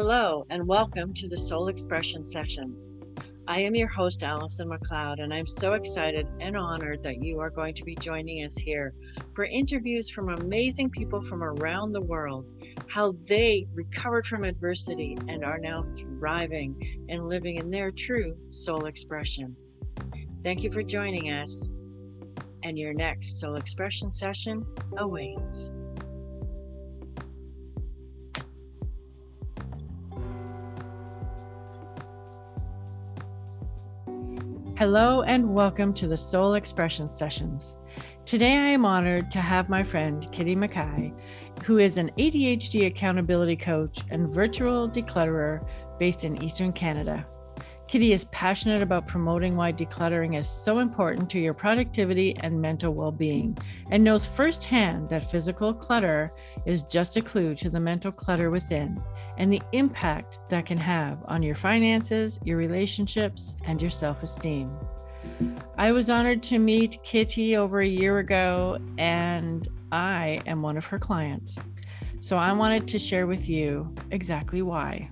Hello, and welcome to the Soul Expression Sessions. I am your host, Allison McLeod, and I'm so excited and honored that you are going to be joining us here for interviews from amazing people from around the world, how they recovered from adversity and are now thriving and living in their true soul expression. Thank you for joining us, and your next soul expression session awaits. Hello and welcome to the Soul Expression Sessions. Today I am honored to have my friend Kitti McKay, who is an ADHD accountability coach and virtual declutterer based in Eastern Canada. Kitti is passionate about promoting why decluttering is so important to your productivity and mental well being, and knows firsthand that physical clutter is just a clue to the mental clutter within and the impact that can have on your finances, your relationships, and your self esteem. I was honored to meet Kitti over a year ago, and I am one of her clients. So I wanted to share with you exactly why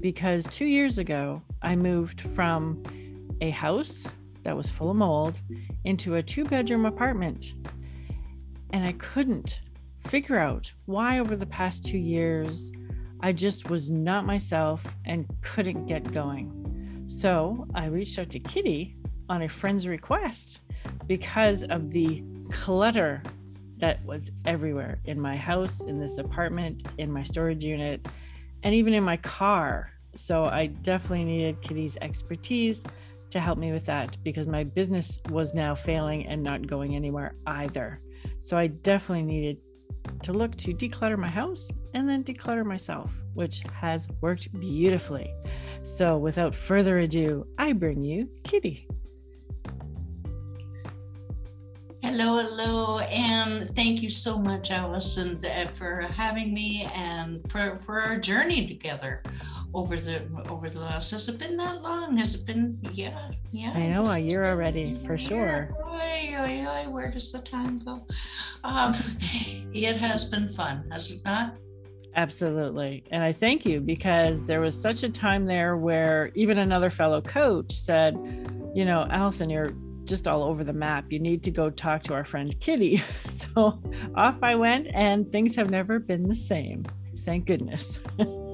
because two years ago, I moved from a house that was full of mold into a two bedroom apartment. And I couldn't figure out why, over the past two years, I just was not myself and couldn't get going. So I reached out to Kitti on a friend's request because of the clutter that was everywhere in my house, in this apartment, in my storage unit and even in my car. So I definitely needed Kitti's expertise to help me with that because my business was now failing and not going anywhere either. So I definitely needed to look to declutter my house and then declutter myself, which has worked beautifully. So without further ado, I bring you Kitti. Hello, hello, and thank you so much, Allison, for having me and for, for our journey together over the over the last. Has it been that long? Has it been? Yeah, yeah. I know a year already, for sure. Oy, oy, oy, where does the time go? Um, it has been fun, has it not? Absolutely. And I thank you because there was such a time there where even another fellow coach said, you know, Allison, you're just all over the map. You need to go talk to our friend Kitti. So off I went, and things have never been the same. Thank goodness.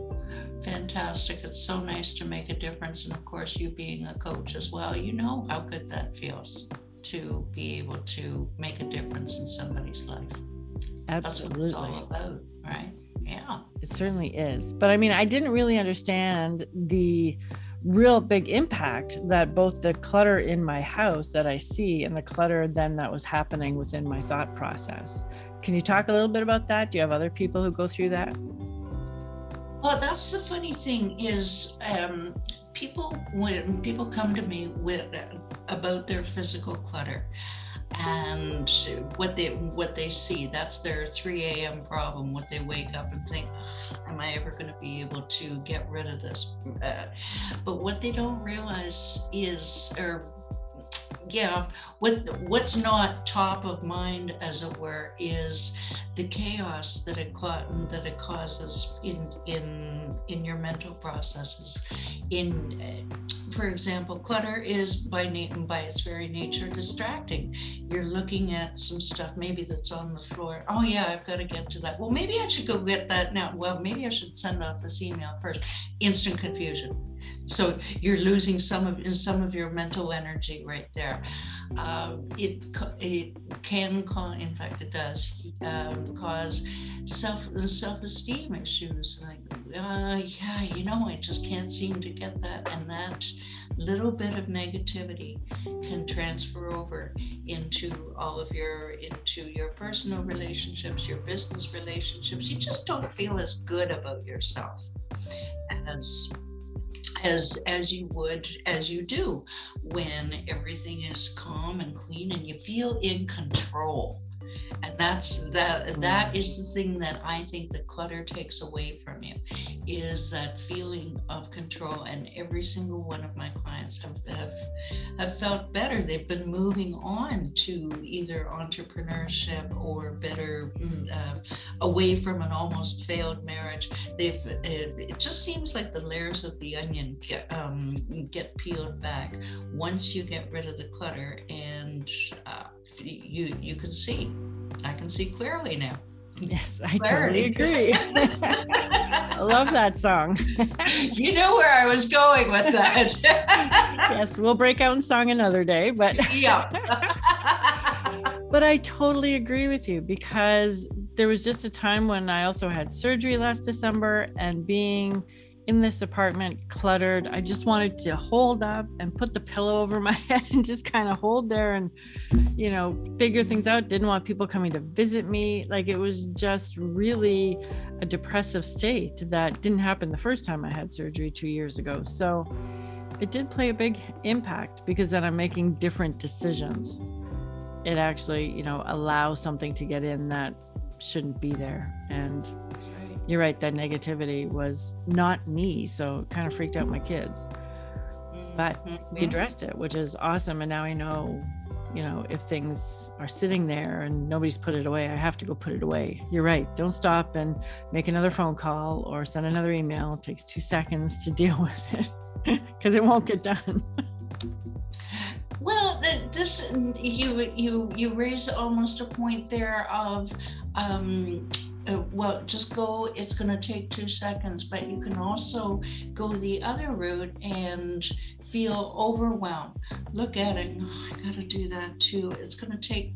Fantastic. It's so nice to make a difference. And of course, you being a coach as well, you know how good that feels to be able to make a difference in somebody's life. Absolutely. That's what it's all about, right? Yeah. It certainly is. But I mean, I didn't really understand the real big impact that both the clutter in my house that I see and the clutter then that was happening within my thought process. Can you talk a little bit about that? Do you have other people who go through that? Well, that's the funny thing is um, people when people come to me with uh, about their physical clutter, and what they what they see that's their 3 a.m problem what they wake up and think am i ever going to be able to get rid of this? Uh, but what they don't realize is or yeah what what's not top of mind as it were is the chaos that it that it causes in in in your mental processes. In for example clutter is by name by its very nature distracting. You're looking at some stuff maybe that's on the floor. Oh yeah i've got to get to that. Well maybe i should go get that now. Well maybe i should send off this email first. Instant confusion so you're losing some of some of your mental energy right there. Um, it it can cause, in fact, it does um, cause self self esteem issues. Like, uh, yeah, you know, I just can't seem to get that, and that little bit of negativity can transfer over into all of your into your personal relationships, your business relationships. You just don't feel as good about yourself as as as you would as you do when everything is calm and clean and you feel in control and that's that that is the thing that i think the clutter takes away from you is that feeling of control. And every single one of my clients have have, have felt better. They've been moving on to either entrepreneurship or better mm, uh, away from an almost failed marriage. They've it, it, just seems like the layers of the onion get, um, get peeled back once you get rid of the clutter. And uh, you you can see I can see clearly now. Yes, I totally agree. I love that song. you know where I was going with that. yes, we'll break out in song another day, but yeah. but I totally agree with you because there was just a time when I also had surgery last December and being in this apartment cluttered. I just wanted to hold up and put the pillow over my head and just kind of hold there and, you know, figure things out. Didn't want people coming to visit me. Like it was just really a depressive state that didn't happen the first time I had surgery two years ago. So it did play a big impact because then I'm making different decisions. It actually, you know, allows something to get in that shouldn't be there. And you're right that negativity was not me so it kind of freaked out my kids. But mm-hmm. we addressed it which is awesome and now i know you know if things are sitting there and nobody's put it away i have to go put it away. You're right don't stop and make another phone call or send another email. It takes two seconds to deal with it because it won't get done. Well this you you you raise almost a point there of um uh, well, just go, it's going to take two seconds, but you can also go the other route and feel overwhelmed. Look at it, oh, I got to do that too. It's going to take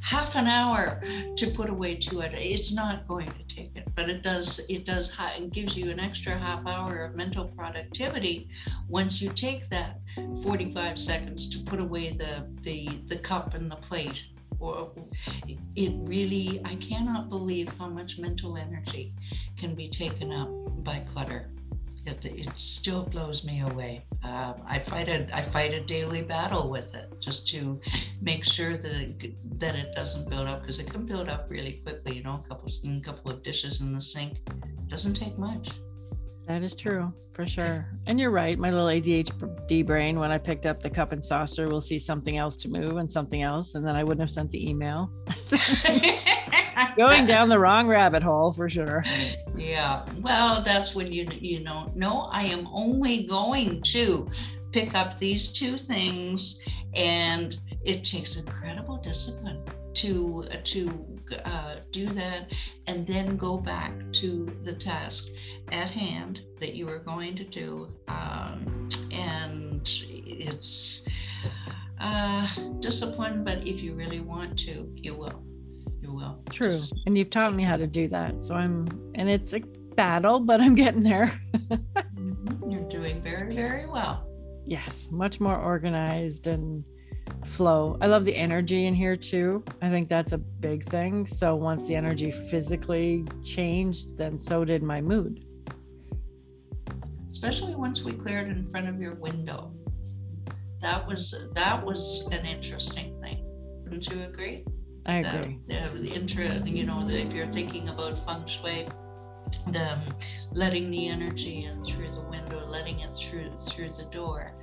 half an hour to put away to it. It's not going to take it, but it does, it does, it gives you an extra half hour of mental productivity once you take that 45 seconds to put away the, the, the cup and the plate it really i cannot believe how much mental energy can be taken up by clutter. It, it still blows me away. Um, i fight a i fight a daily battle with it just to make sure that it that it doesn't build up because it can build up really quickly you know a couple a couple of dishes in the sink. It doesn't take much that is true for sure. And you're right. My little ADHD brain, when I picked up the cup and saucer, will see something else to move and something else. And then I wouldn't have sent the email. Going down the wrong rabbit hole for sure. Yeah. Well, that's when you, you know, no, I am only going to pick up these two things. And it takes incredible discipline to, to uh, do that and then go back to the task at hand that you are going to do. Um, and it's uh, discipline, but if you really want to, you will. You will. True. Just and you've taught me how to do that. So I'm, and it's a battle, but I'm getting there. Mm-hmm. You're doing very, very well. Yes, much more organized and flow. I love the energy in here too. I think that's a big thing. So once the energy physically changed, then so did my mood. Especially once we cleared in front of your window. That was that was an interesting thing. Wouldn't you agree? I agree. The, the, the intro, you know, the, if you're thinking about feng shui, the um, letting the energy in through the window, letting it through through the door,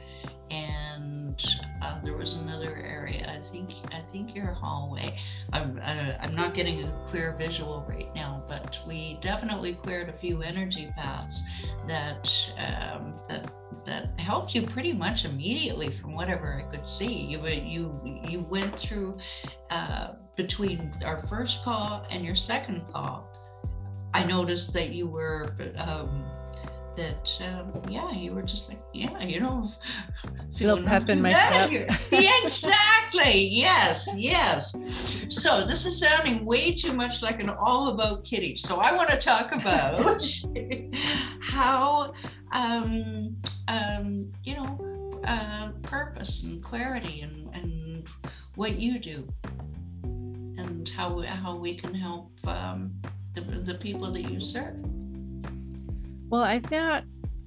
and uh, there was another area. I think I think your hallway. I'm uh, I'm not getting a clear visual right now, but we definitely cleared a few energy paths that um, that that helped you pretty much immediately from whatever I could see. You you you went through uh, between our first call and your second call. I noticed that you were. Um, that um, yeah you were just like yeah you know feel pep in my step. Exactly yes yes. So this is sounding way too much like an all about Kitti. So i want to talk about how um, um, you know uh, purpose and clarity and, and what you do and how how we can help um, the, the people that you serve well, I thought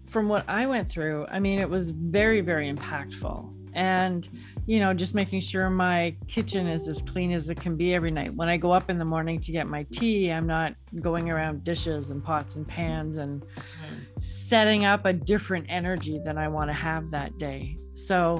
from what I went through, I mean, it was very, very impactful. and you know just making sure my kitchen is as clean as it can be every night when i go up in the morning to get my tea i'm not going around dishes and pots and pans and mm. setting up a different energy than i want to have that day so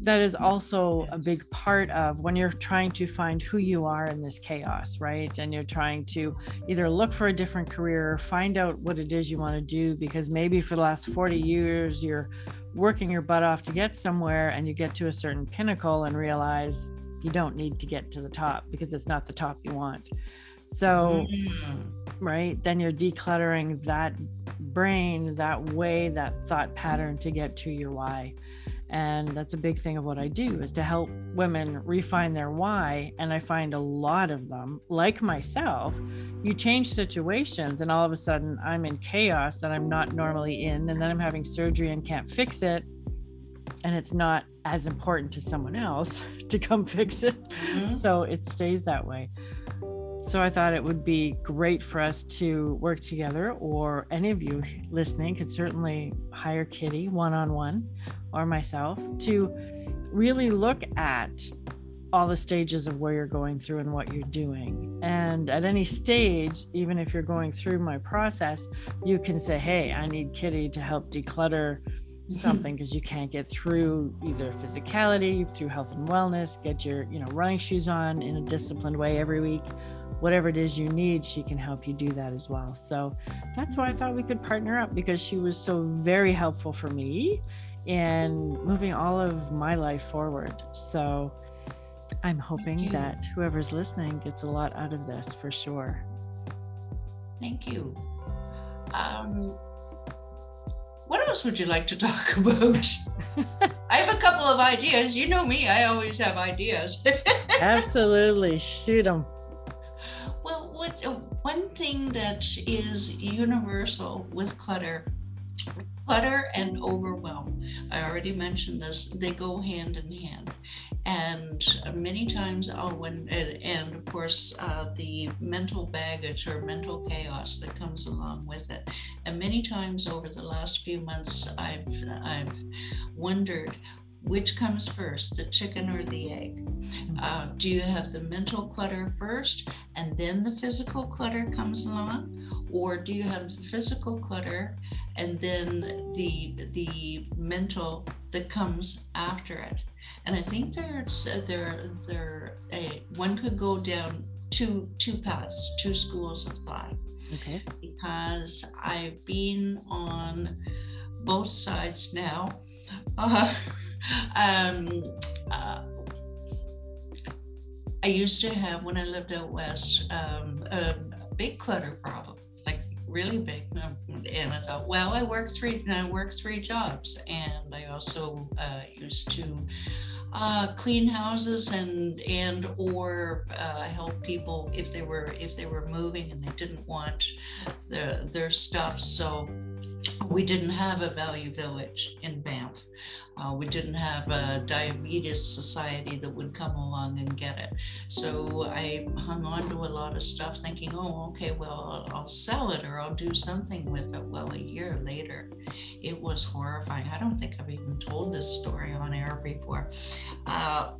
that is also a big part of when you're trying to find who you are in this chaos, right? And you're trying to either look for a different career, find out what it is you want to do, because maybe for the last 40 years, you're working your butt off to get somewhere and you get to a certain pinnacle and realize you don't need to get to the top because it's not the top you want. So, mm-hmm. right, then you're decluttering that brain, that way, that thought pattern to get to your why and that's a big thing of what i do is to help women refine their why. And i find a lot of them like myself you change situations and all of a sudden i'm in chaos that i'm not normally in and then i'm having surgery and can't fix it. And it's not as important to someone else to come fix it. Mm-hmm. so it stays that way so I thought it would be great for us to work together, or any of you listening could certainly hire Kitti one on one or myself to really look at all the stages of where you're going through and what you're doing. And at any stage, even if you're going through my process, you can say, Hey, I need Kitti to help declutter something because you can't get through either physicality, through health and wellness, get your, you know, running shoes on in a disciplined way every week whatever it is you need, she can help you do that as well. So that's why I thought we could partner up because she was so very helpful for me in moving all of my life forward. So I'm hoping that whoever's listening gets a lot out of this for sure. Thank you. Um, what else would you like to talk about? I have a couple of ideas. You know me, I always have ideas. Absolutely. Shoot them. Well, what uh, one thing that is universal with clutter, clutter and overwhelm. I already mentioned this. They go hand in hand, and many times, oh, when and of course uh, the mental baggage or mental chaos that comes along with it. And many times over the last few months, I've I've wondered which comes first, the chicken or the egg? Mm-hmm. Uh, do you have the mental clutter first and then the physical clutter comes along? Or do you have the physical clutter and then the the mental that comes after it? And I think there's there there a one could go down two two paths, two schools of thought. Okay. Because I've been on both sides now. Uh, um, uh, I used to have when I lived out west um, a, big clutter problem, really big. Um, and I thought, well, I work three, I work three jobs, and I also uh, used to uh, clean houses and and or uh, help people if they were if they were moving and they didn't want their their stuff. So we didn't have a value village in Banff. Uh, we didn't have a diabetes society that would come along and get it. So I hung on to a lot of stuff thinking, oh, okay, well, I'll, sell it or I'll do something with it. Well, a year later, it was horrifying. I don't think I've even told this story on air before. Uh,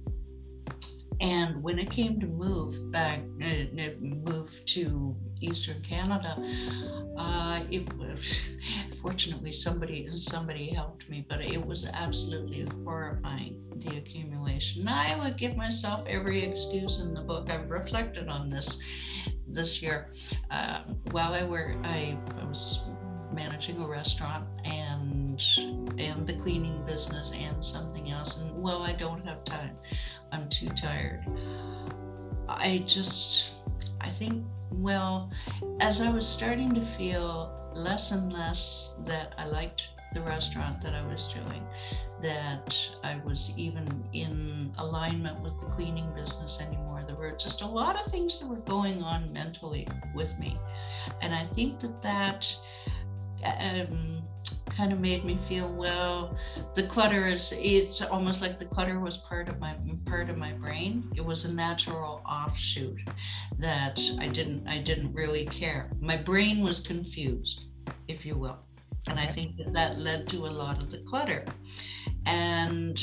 and when it came to move back, uh, move to Eastern Canada, uh, it was fortunately somebody somebody helped me, but it was absolutely horrifying the accumulation. I would give myself every excuse in the book. I've reflected on this this year. Uh, while I were I, I was managing a restaurant and and the cleaning business and something else and well I don't have time I'm too tired I just I think well as I was starting to feel less and less that I liked the restaurant that I was doing that I was even in alignment with the cleaning business anymore. There were just a lot of things that were going on mentally with me. And I think that that um, kind of made me feel well the clutter is it's almost like the clutter was part of my part of my brain. It was a natural offshoot that i didn't i didn't really care. My brain was confused if you will and i think that that led to a lot of the clutter. And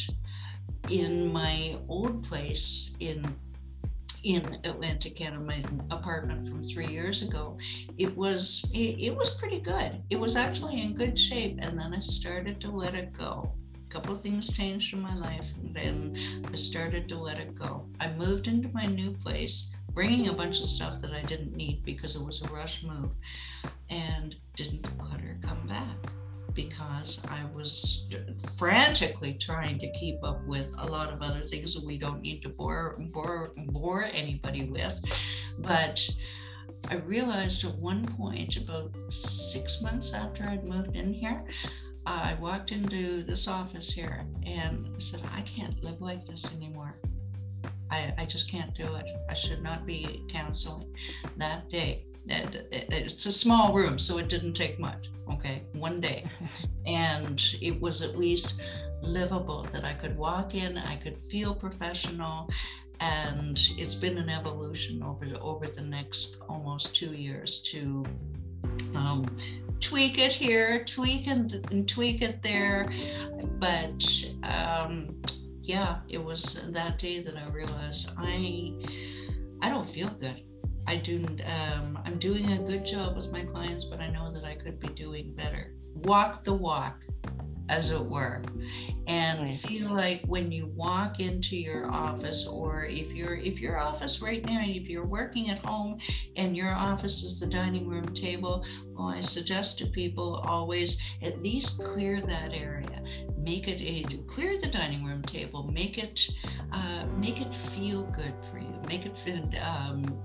in my old place in in Atlantic Canada, my apartment from three years ago, it was it, it was pretty good. It was actually in good shape, and then I started to let it go. A couple of things changed in my life, and then I started to let it go. I moved into my new place, bringing a bunch of stuff that I didn't need because it was a rush move, and didn't the clutter come back because I was frantically trying to keep up with a lot of other things that we don't need to bore bore bore anybody with. But I realized at one point, about six months after I'd moved in here, I walked into this office here and said, I can't live like this anymore. I, I just can't do it. I should not be counseling that day it's a small room, so it didn't take much. Okay, one day, and it was at least livable that I could walk in, I could feel professional, and it's been an evolution over the, over the next almost two years to um, tweak it here, tweak and, and tweak it there, but um, yeah, it was that day that I realized I I don't feel good. I do. Um, I'm doing a good job with my clients, but I know that I could be doing better. Walk the walk, as it were, and feel like when you walk into your office, or if you're if your office right now, if you're working at home and your office is the dining room table, well, I suggest to people always at least clear that area, make it a clear the dining room table, make it uh, make it feel good for you, make it fit. Um,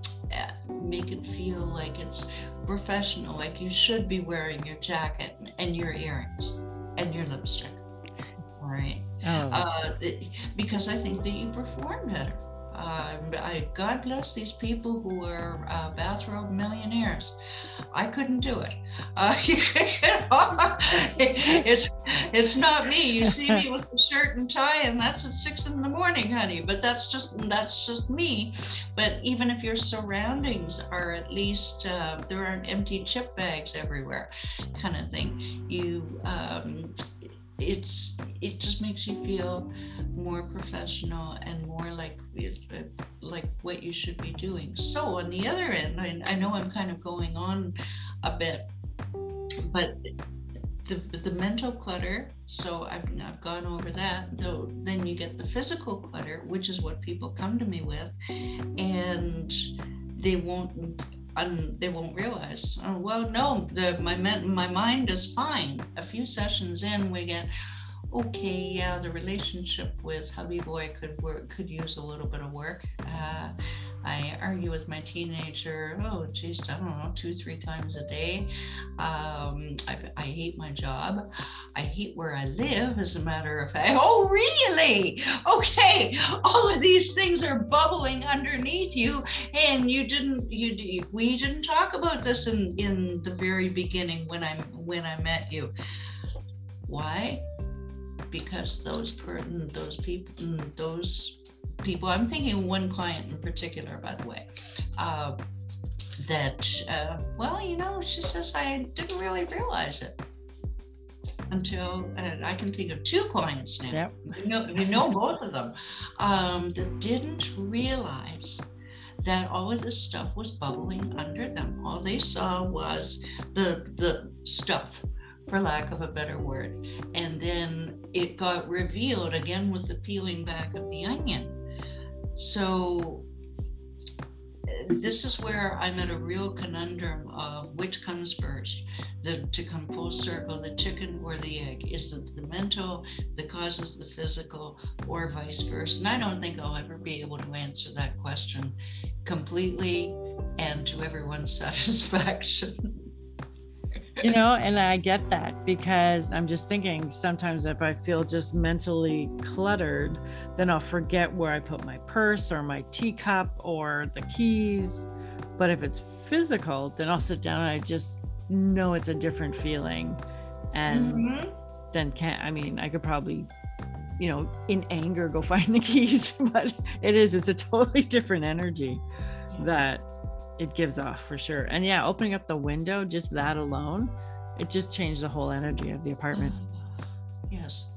make it feel like it's professional, like you should be wearing your jacket and your earrings and your lipstick. All right. Oh. Uh, because I think that you perform better. Uh, I, God bless these people who are uh, bathrobe millionaires. I couldn't do it. Uh, it's it's not me. You see me with a shirt and tie, and that's at six in the morning, honey. But that's just that's just me. But even if your surroundings are at least uh, there aren't empty chip bags everywhere, kind of thing, you um, it's it just makes you feel more professional and more like like what you should be doing. So on the other end i, I know i'm kind of going on a bit but the, the mental clutter so I've, I've gone over that though then you get the physical clutter which is what people come to me with and they won't and they won't realize. Oh, well, no, the, my my mind is fine. A few sessions in, we get okay. Yeah, the relationship with hubby boy could work, could use a little bit of work. Uh, I argue with my teenager, oh, geez, I don't know, two, three times a day. Um, I, I, hate my job. I hate where I live, as a matter of fact. Oh, really? Okay. All of these things are bubbling underneath you. And you didn't, you, we didn't talk about this in, in the very beginning when I, when I met you. Why? Because those, per, those people, those people, I'm thinking one client in particular, by the way, uh, that, uh, well, you know, she says, I didn't really realize it until I can think of two clients now. Yep. You know, you know both of them um, that didn't realize that all of this stuff was bubbling under them. All they saw was the the stuff, for lack of a better word, and then it got revealed again with the peeling back of the onion so this is where I'm at a real conundrum of which comes first, the to come full circle, the chicken or the egg. Is it the mental that causes the physical, or vice versa? And I don't think I'll ever be able to answer that question completely and to everyone's satisfaction you know, and I get that because I'm just thinking sometimes if I feel just mentally cluttered, then I'll forget where I put my purse or my teacup or the keys. But if it's physical, then I'll sit down and I just know it's a different feeling. And mm-hmm. then can't, I mean, I could probably, you know, in anger go find the keys, but it is, it's a totally different energy that it gives off for sure. And yeah, opening up the window, just that alone, it just changed the whole energy of the apartment. Yes.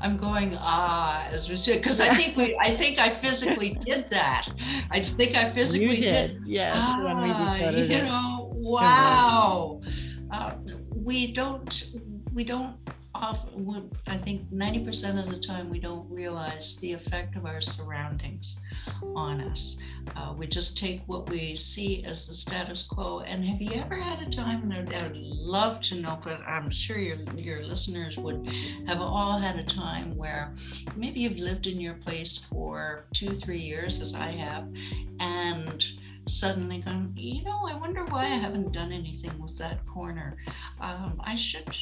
I'm going ah as we said because I think we I think I physically did that. I think I physically you did. did. Yes, ah, when we you know, wow. Uh, we don't we don't often I think 90% of the time we don't realize the effect of our surroundings on us. Uh, we just take what we see as the status quo. And have you ever had a time, and I'd, love to know, but I'm sure your, your listeners would have all had a time where maybe you've lived in your place for two, three years, as I have, and suddenly going, you know, I wonder why I haven't done anything with that corner. Um, I should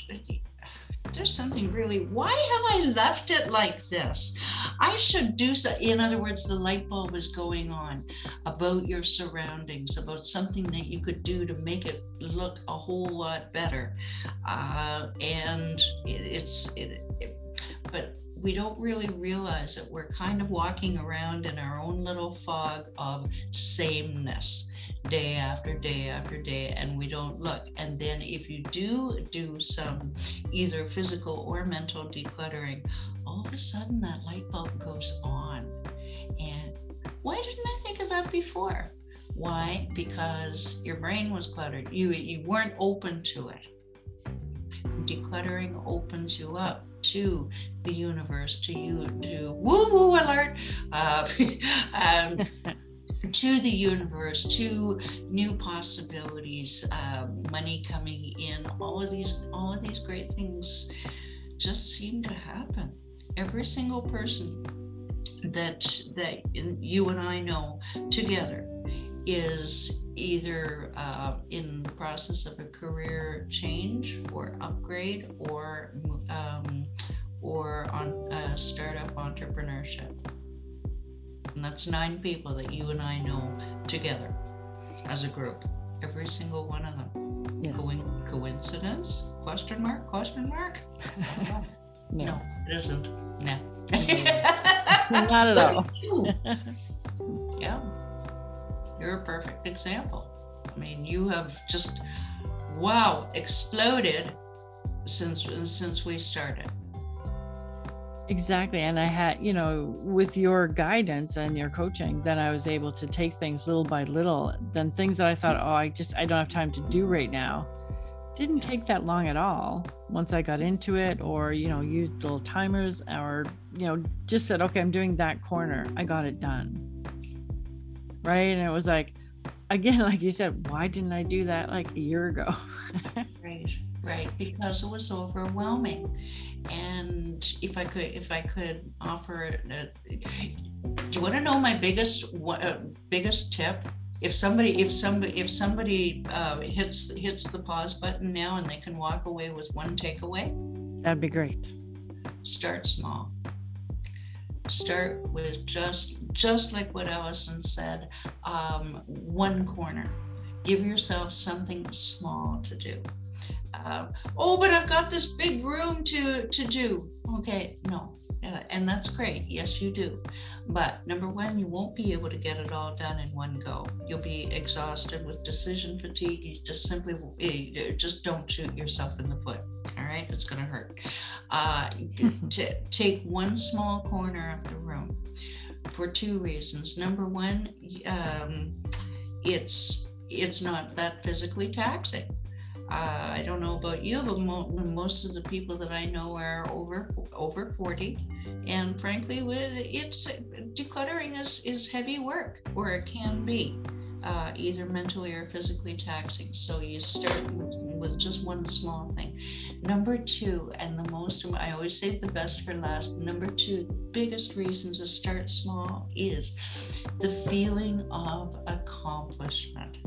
there's something really why have i left it like this? I should do so in other words the light bulb is going on about your surroundings about something that you could do to make it look a whole lot better. Uh, and it, it's it, it, but we don't really realize that we're kind of walking around in our own little fog of sameness day after day after day and we don't look. And then if you do do some either physical or mental decluttering all of a sudden that light bulb goes on. And why didn't i think of that before? Why? Because your brain was cluttered. You you weren't open to it. Decluttering opens you up to the universe to you to woo woo alert uh, um, to the universe, to new possibilities, uh, money coming in, all of these, all of these great things just seem to happen. Every single person that that you and I know together is either uh, in the process of a career change or upgrade or um, or on a startup entrepreneurship. And that's nine people that you and I know together as a group. Every single one of them. Yes. Co- coincidence? Question mark? Question mark? no. no, it isn't. No. Not at all. You. yeah. You're a perfect example. I mean, you have just wow, exploded since since we started. Exactly. And I had, you know, with your guidance and your coaching, then I was able to take things little by little. Then things that I thought, oh, I just, I don't have time to do right now, didn't take that long at all once I got into it or, you know, used little timers or, you know, just said, okay, I'm doing that corner. I got it done. Right. And it was like, again, like you said, why didn't I do that like a year ago? right. Right. Because it was overwhelming and if I could, if I could offer, a, do you want to know my biggest, what, uh, biggest tip? If somebody, if somebody, if somebody uh, hits hits the pause button now and they can walk away with one takeaway, that'd be great. Start small. Start with just just like what Allison said, um, one corner. Give yourself something small to do uh, oh, but I've got this big room to to do. Okay, no, and that's great. Yes, you do. But number one, you won't be able to get it all done in one go. You'll be exhausted with decision fatigue. You just simply uh, just don't shoot yourself in the foot. All right, it's going to hurt. Uh, take one small corner of the room for two reasons. Number one, um, it's it's not that physically taxing uh, I don't know about you, but mo- most of the people that I know are over over 40, and frankly, it's decluttering is is heavy work, or it can be. Uh, either mentally or physically taxing. So you start with, with, just one small thing. Number two, and the most, I always say the best for last. Number two, the biggest reason to start small is the feeling of accomplishment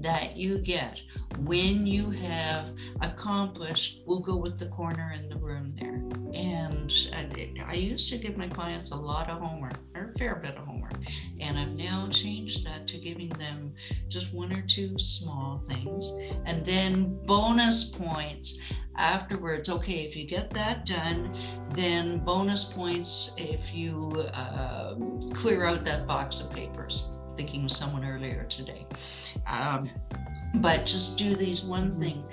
that you get when you have accomplished, we'll go with the corner in the room there. And I, I used to give my clients a lot of homework, or a fair bit of homework. And I've now changed that to giving them just one or two small things and then bonus points afterwards. Okay, if you get that done, then bonus points if you uh, clear out that box of papers thinking of someone earlier today. Um, but just do these one thing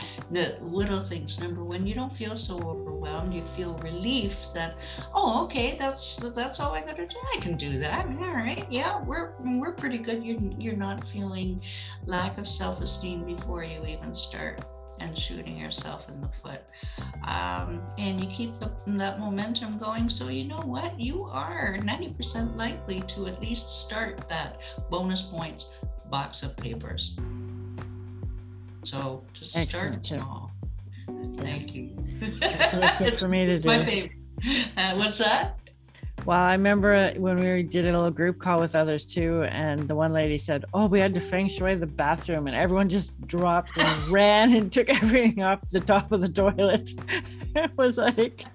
little things. Number one, you don't feel so overwhelmed. You feel relief that, oh, okay, that's that's all I got to do. I can do that. All right, yeah, we're we're pretty good. You're you're not feeling lack of self-esteem before you even start and shooting yourself in the foot. Um, and you keep the, that momentum going. So, you know what? You are 90% likely to at least start that bonus points box of papers. So, just Excellent start small. Yes. Thank you. That's what for me to do. My favorite. Uh, what's that? Well, I remember when we did a little group call with others too, and the one lady said, "Oh, we had to feng shui the bathroom," and everyone just dropped and ran and took everything off the top of the toilet. it was like,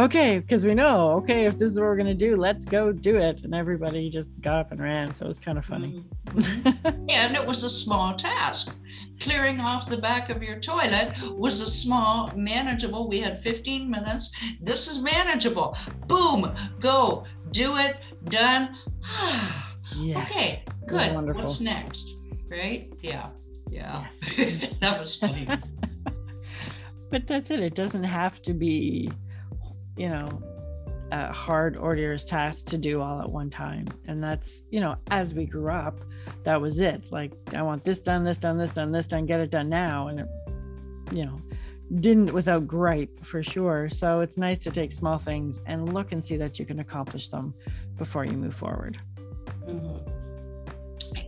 okay, because we know, okay, if this is what we're gonna do, let's go do it. And everybody just got up and ran. So it was kind of funny. Mm-hmm. and it was a small task. Clearing off the back of your toilet was a small, manageable. We had 15 minutes. This is manageable. Boom, go, do it, done. yeah. Okay, good. Wonderful. What's next? Right? Yeah. Yeah. Yes. that was funny. but that's it. It doesn't have to be you know, a hard arduous task to do all at one time. And that's, you know, as we grew up, that was it. Like, I want this done, this done, this done, this done, get it done now. And it, you know, didn't without gripe for sure. So it's nice to take small things and look and see that you can accomplish them before you move forward. Mm-hmm.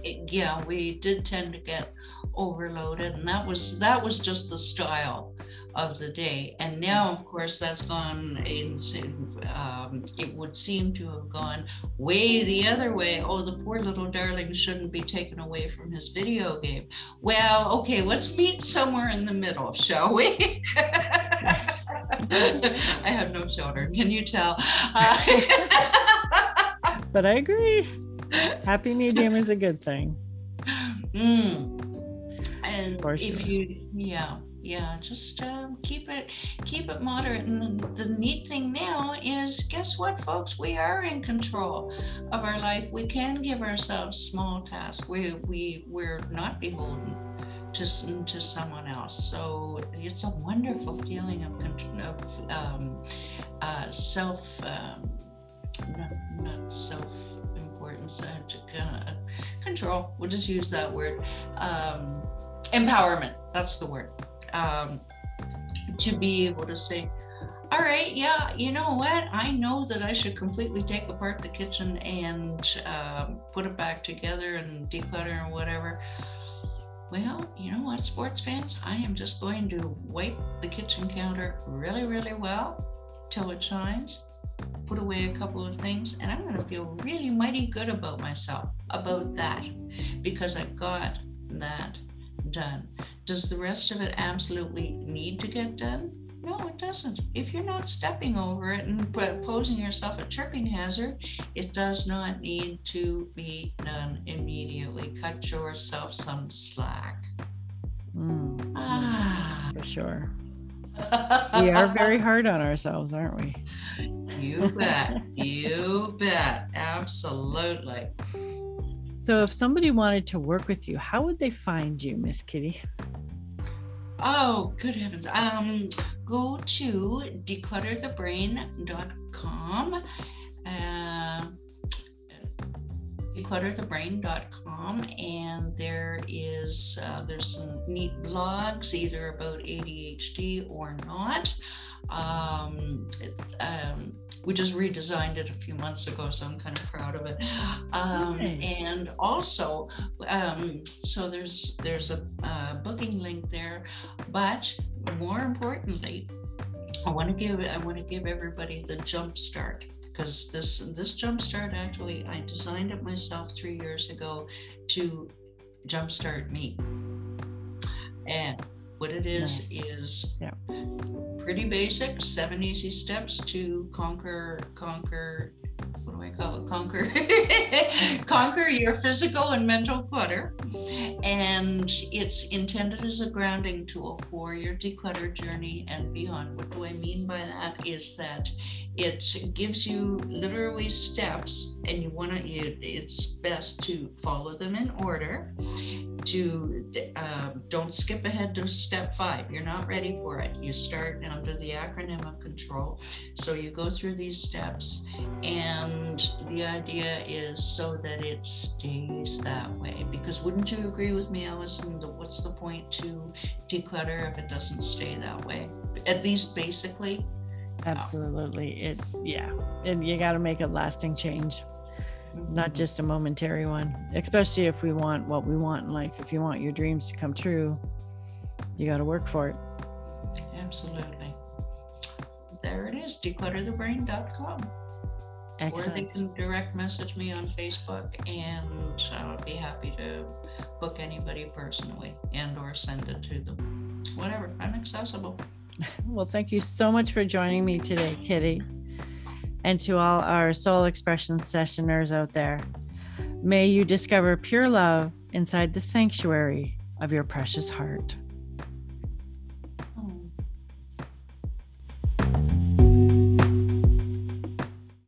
Yeah, we did tend to get overloaded, and that was that was just the style of the day. And now, of course, that's gone, in, um, it would seem to have gone way the other way. Oh, the poor little darling shouldn't be taken away from his video game. Well, okay, let's meet somewhere in the middle, shall we? I have no children. Can you tell? Uh, but I agree. Happy medium is a good thing. Mm. And if you, yeah yeah just um, keep it keep it moderate. And the, the, neat thing now is guess what folks? We are in control of our life. We can give ourselves small tasks. We we we're not beholden to, to someone else. So it's a wonderful feeling of, of um, uh, self um, not, not self importance uh, uh, control. We'll just use that word. Um, empowerment. That's the word um, to be able to say, all right, yeah, you know what? I know that I should completely take apart the kitchen and uh, put it back together and declutter and whatever. Well, you know what, sports fans? I am just going to wipe the kitchen counter really, really well till it shines, put away a couple of things, and I'm going to feel really mighty good about myself about that because I got that done. Does the rest of it absolutely need to get done? No, it doesn't. If you're not stepping over it and posing yourself a tripping hazard, it does not need to be done immediately. Cut yourself some slack. Mm, ah. For sure. we are very hard on ourselves, aren't we? You bet. you bet. Absolutely. So, if somebody wanted to work with you, how would they find you, Miss Kitti? Oh, good heavens. Um, go to declutterthebrain.com. Uh, declutterthebrain.com and there is uh, there's some neat blogs either about ADHD or not um, um, we just redesigned it a few months ago, so I'm kind of proud of it. Um, nice. And also, um, so there's there's a, booking link there, but more importantly, I want to give I want to give everybody the jump start because this this jump start actually I designed it myself three years ago to jumpstart me. And what it is nice. is yeah pretty basic, seven easy steps to conquer, conquer, do I call it? Conquer, conquer your physical and mental clutter. And it's intended as a grounding tool for your declutter journey and beyond. What do I mean by that? Is that it gives you literally steps, and you want to, it's best to follow them in order to um, don't skip ahead to step five. You're not ready for it. You start under the acronym of control. So you go through these steps, and the idea is so that it stays that way. Because wouldn't you agree with me, Allison? That what's the point to declutter if it doesn't stay that way? At least basically. Absolutely. It, yeah. And you got to make a lasting change not mm-hmm. just a momentary one, especially if we want what we want in life. If you want your dreams to come true, you got to work for it. Absolutely. There it is, declutterthebrain.com. Excellent. Or they can direct message me on Facebook and I would be happy to book anybody personally and or send it to them. Whatever, I'm accessible. Well, thank you so much for joining me today, Kitti and to all our soul expression sessioners out there. May you discover pure love inside the sanctuary of your precious heart.